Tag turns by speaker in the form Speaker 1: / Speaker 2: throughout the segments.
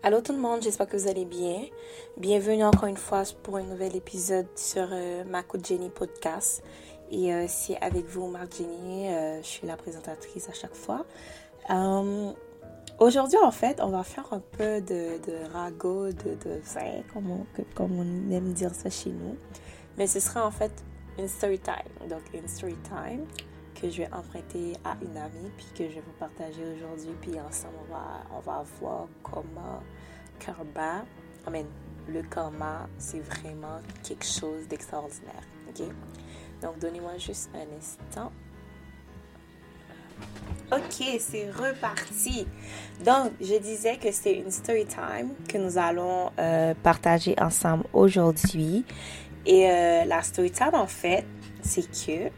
Speaker 1: Allô tout le monde, j'espère que vous allez bien. Bienvenue encore une fois pour un nouvel épisode sur euh, ma Jenny podcast. Et euh, c'est avec vous, Marc. Euh, je suis la présentatrice à chaque fois. Aujourd'hui, en fait, on va faire un peu de, de, de vin, comme on, comme on aime dire ça chez nous. Mais ce sera en fait une story time. Donc, une story time que je vais emprunter à une amie, puis que je vais vous partager aujourd'hui. Puis ensemble, on va, on va voir comment karma, I le karma, c'est vraiment quelque chose d'extraordinaire. OK? Donc, donnez-moi juste un instant. Ok, c'est reparti. Donc, je disais que c'est une story time que nous allons euh, partager ensemble aujourd'hui. Et euh, la story time, en fait, c'est que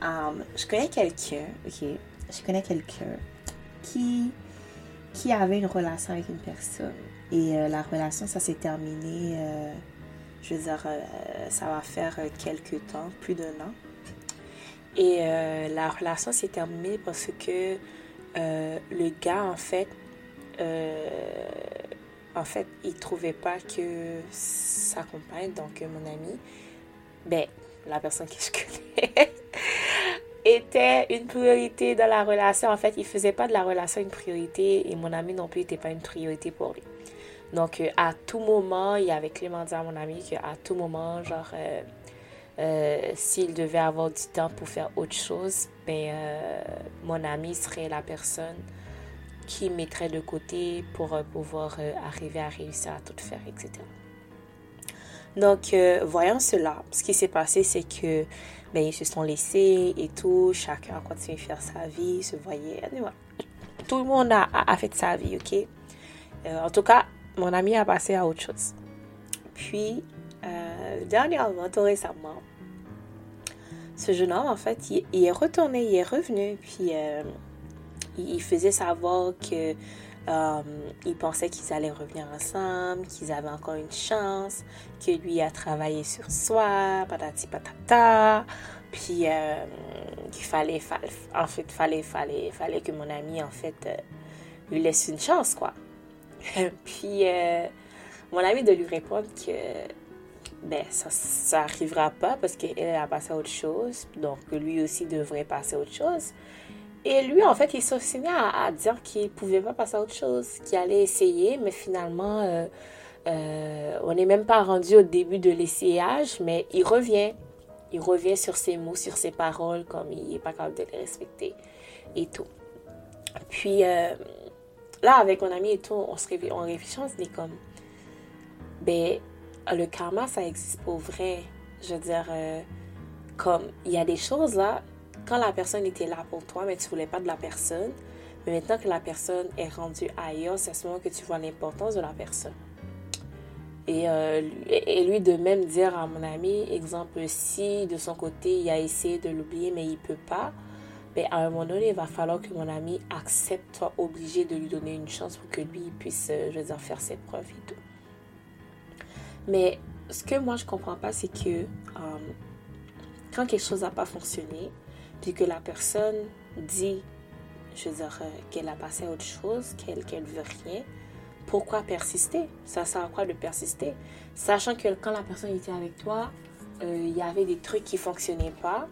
Speaker 1: Um, je connais quelqu'un, ok, je connais quelqu'un qui, qui avait une relation avec une personne. Et euh, la relation, ça s'est terminé, euh, je veux dire, euh, ça va faire quelques temps, plus d'un an. Et la relation s'est terminée parce que le gars, en fait, en fait, il trouvait pas que sa compagne, donc mon ami, ben, la personne que je connais, était une priorité dans la relation. En fait, il faisait pas de la relation une priorité et mon ami non plus n'était pas une priorité pour lui. Donc, euh, à tout moment, il avait clairement dit à mon ami qu'à tout moment, genre, euh, euh, s'il devait avoir du temps pour faire autre chose, ben, mon ami serait la personne qui mettrait de côté pour pouvoir arriver à réussir à tout faire, etc. Donc, voyant cela, ce qui s'est passé, c'est que ben, ils se sont laissés et tout. Chacun a continué à faire sa vie, se voyait. Tout le monde a, a, fait sa vie, ok? Euh, en tout cas, mon ami a passé à autre chose. Puis, euh, dernièrement, tout récemment, ce jeune homme, en fait, il, est retourné, il est revenu, puis euh, il faisait savoir que euh, ils pensaient qu'ils allaient revenir ensemble, qu'ils avaient encore une chance, que lui a travaillé sur soi, patati patata. Puis euh, qu'il fallait, en fait, fallait, fallait, fallait que mon ami, en fait, euh, lui laisse une chance, quoi. Puis mon ami de lui répondre que ben, ça, ça pas parce qu'elle a passé à autre chose, donc lui aussi devrait passer à autre chose. Et lui, en fait, il s'est à, à dire qu'il pouvait pas passer à autre chose, qu'il allait essayer, mais finalement, euh, euh, on n'est même pas rendu au début de l'essayage, mais il revient. Il revient sur ses mots, sur ses paroles, comme il n'est pas capable de les respecter et tout. Puis euh, là, avec mon ami et tout, on se réfléchit, on réfléchit, on se dit comme, ben, le karma, ça existe pour vrai. Je veux dire, comme, il y a des choses là, quand la personne était là pour toi, mais tu voulais pas de la personne, mais maintenant que la personne est rendue ailleurs, c'est à ce moment que tu vois l'importance de la personne. Et, euh, lui de même dire à mon ami, exemple, si de son côté il a essayé de l'oublier mais il peut pas, mais ben, à un moment donné il va falloir que mon ami accepte, soit obligé de lui donner une chance pour que lui puisse, euh, je veux dire, faire ses preuves et tout. Mais ce que moi je comprends pas, c'est que euh, quand quelque chose n'a pas fonctionné, puis que la personne dit, je veux dire, qu'elle a passé à autre chose, qu'elle ne veut rien, pourquoi persister? Ça sert à quoi de persister? Sachant que quand la personne était avec toi, euh, il y avait des trucs qui ne fonctionnaient pas.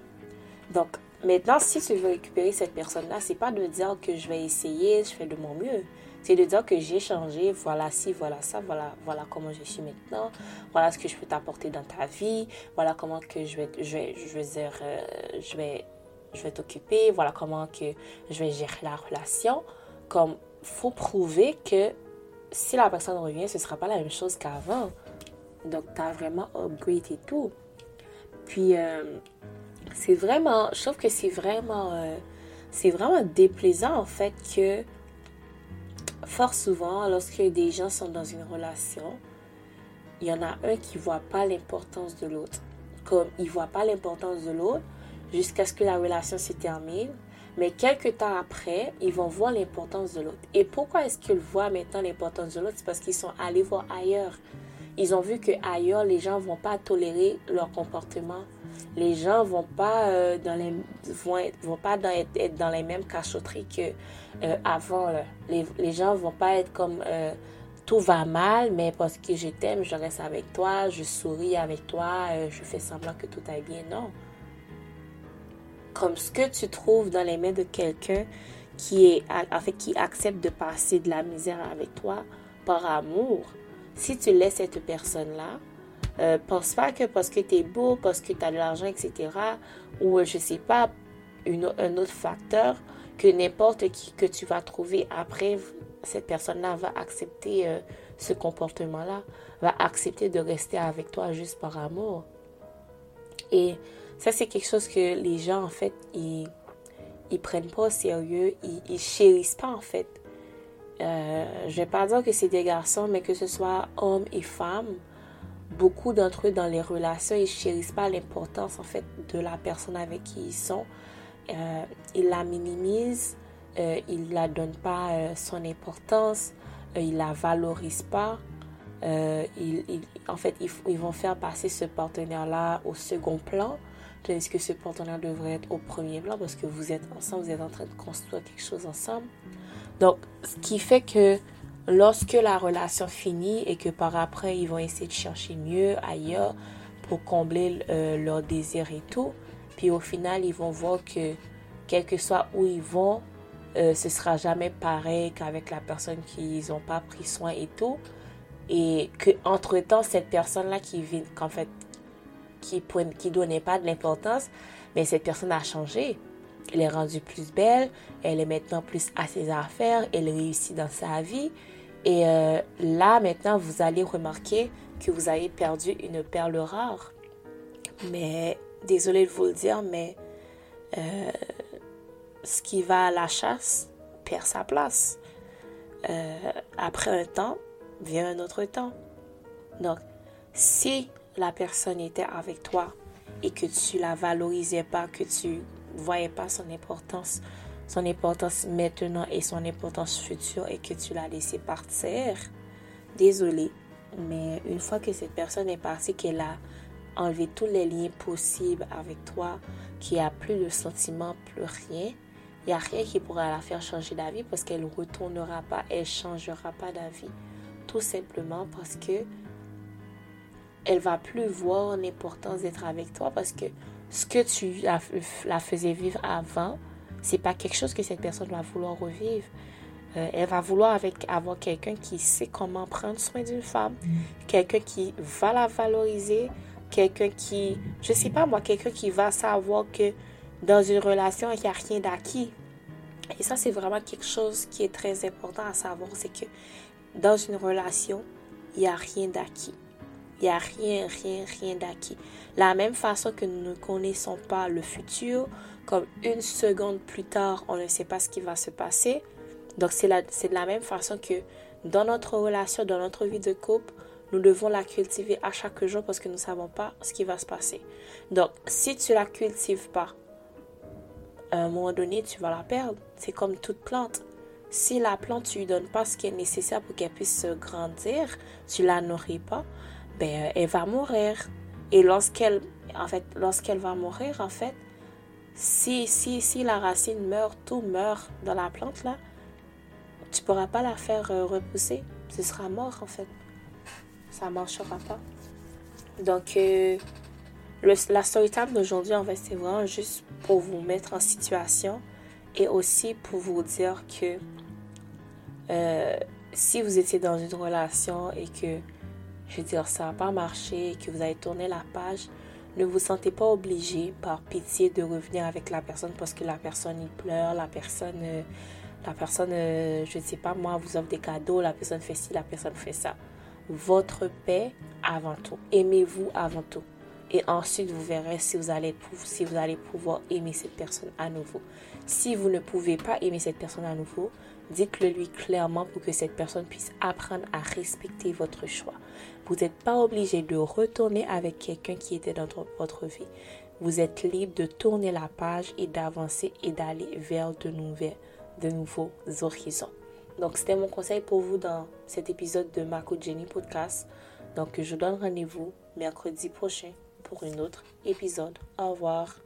Speaker 1: Donc, maintenant, si tu veux récupérer cette personne-là, c'est pas de dire que je vais essayer, je fais de mon mieux. C'est de dire que j'ai changé, voilà ci, voilà ça, voilà, voilà comment je suis maintenant, voilà ce que je peux t'apporter dans ta vie, voilà comment que je vais, je vais, je vais dire, euh, je vais je vais t'occuper, voilà comment que je vais gérer la relation. Comme, faut prouver que si la personne revient, ce ne sera pas la même chose qu'avant. Donc, tu as vraiment upgrade et tout. Puis, euh, c'est vraiment, je trouve que c'est vraiment, euh, c'est vraiment déplaisant en fait que fort souvent, lorsque des gens sont dans une relation, il y en a un qui ne voit pas l'importance de l'autre. Comme il ne voit pas l'importance de l'autre, jusqu'à ce que la relation se termine. Mais quelques temps après, ils vont voir l'importance de l'autre. Et pourquoi est-ce qu'ils voient maintenant l'importance de l'autre? C'est parce qu'ils sont allés voir ailleurs. Ils ont vu que ailleurs, les gens vont pas tolérer leur comportement. Les gens vont pas euh, dans les vont, vont pas dans, être, dans les mêmes cachotteries que euh, avant. Les, les, gens vont pas être comme euh, tout va mal, mais parce que je t'aime, je reste avec toi, je souris avec toi, je fais semblant que tout aille bien. Non. Comme ce que tu trouves dans les mains de quelqu'un qui est en fait qui accepte de passer de la misère avec toi par amour. Si tu laisses cette personne-là, euh, pense pas que parce que tu es beau, parce que tu as de l'argent, etc., ou euh, je sais pas, un autre facteur, que n'importe qui que tu vas trouver après, cette personne-là va accepter euh, ce comportement-là, va accepter de rester avec toi juste par amour. Et ça, c'est quelque chose que les gens, en fait, ils, ils prennent pas au sérieux, ils, ils chérissent pas, en fait. Euh, je vais pas dire que c'est des garçons, mais que ce soit hommes et femmes, beaucoup d'entre eux dans les relations, ils chérissent pas l'importance en fait de la personne avec qui ils sont. Euh, ils la minimisent, euh, ils la donnent pas euh, son importance, euh, ils la valorisent pas. Ils, en fait, ils, vont faire passer ce partenaire-là au second plan, tandis que ce partenaire devrait être au premier plan? Parce que vous êtes ensemble, vous êtes en train de construire quelque chose ensemble. Donc, ce qui fait que lorsque la relation finit et que par après, ils vont essayer de chercher mieux ailleurs pour combler euh, leurs désirs et tout, puis au final, ils vont voir que quel que soit où ils vont, euh, ce sera jamais pareil qu'avec la personne qu'ils n'ont pas pris soin et tout. Et que entre temps, cette personne-là qui vit, qu'en fait, qui, qui donnait pas de l'importance, mais cette personne a changé. Elle est rendue plus belle, elle est maintenant plus à ses affaires, elle réussit dans sa vie. Et euh, là, maintenant, vous allez remarquer que vous avez perdu une perle rare. Mais, désolé de vous le dire, mais euh, ce qui va à la chasse perd sa place. Euh, après un temps, vient un autre temps. Donc, si la personne était avec toi et que tu la valorisais pas, que tu voyais pas son importance, son importance maintenant et son importance future et que tu l'as laissé partir, désolé, mais une fois que cette personne est partie, qu'elle a enlevé tous les liens possibles avec toi, qu'il n'y a plus de sentiments, plus rien, il n'y a rien qui pourra la faire changer d'avis parce qu'elle ne retournera pas, elle ne changera pas d'avis. Tout simplement parce que elle va plus voir l'importance d'être avec toi parce que ce que tu la, faisais vivre avant, c'est pas quelque chose que cette personne va vouloir revivre. Euh, elle va vouloir avoir quelqu'un qui sait comment prendre soin d'une femme, quelqu'un qui va la valoriser, quelqu'un qui, je sais pas moi, quelqu'un qui va savoir que dans une relation, il n'y a rien d'acquis. Et ça, c'est vraiment quelque chose qui est très important à savoir, c'est que dans une relation, il n'y a rien d'acquis. Il n'y a rien, rien, rien d'acquis. La même façon que nous ne connaissons pas le futur, comme une seconde plus tard, on ne sait pas ce qui va se passer. Donc c'est de la même façon que dans notre relation, dans notre vie de couple, nous devons la cultiver à chaque jour parce que nous ne savons pas ce qui va se passer. Donc si tu la cultives pas, à un moment donné, tu vas la perdre. C'est comme toute plante. Si la plante, tu lui donnes pas ce qui est nécessaire pour qu'elle puisse grandir, tu la nourris pas, ben, elle va mourir. Et lorsqu'elle, en fait, lorsqu'elle va mourir, en fait, si, si, si la racine meurt, tout meurt dans la plante, là, tu pourras pas la faire euh, repousser. Ce sera mort, en fait. Ça marchera pas. Donc, euh, la story d'aujourd'hui, en fait, c'est vraiment juste pour vous mettre en situation et aussi pour vous dire que euh, si vous étiez dans une relation et que je veux dire, ça n'a pas marché que vous avez tourné la page, ne vous sentez pas obligé par pitié de revenir avec la personne parce que la personne pleure, la personne, euh, euh, je ne sais pas moi, vous offre des cadeaux, la personne fait ci, la personne fait ça. Votre paix avant tout. Aimez-vous avant tout. Et ensuite, vous verrez si vous, allez, vous pouvoir aimer cette personne à nouveau. Si vous ne pouvez pas aimer cette personne à nouveau, dites-le lui clairement pour que cette personne puisse apprendre à respecter votre choix. Vous n'êtes pas obligé de retourner avec quelqu'un qui était dans votre vie. Vous êtes libre de tourner la page et d'avancer et d'aller vers de, nouveaux horizons. Donc, c'était mon conseil pour vous dans cet épisode de Marco Jenny Podcast. Donc, je donne rendez-vous mercredi prochain pour un autre épisode. Au revoir.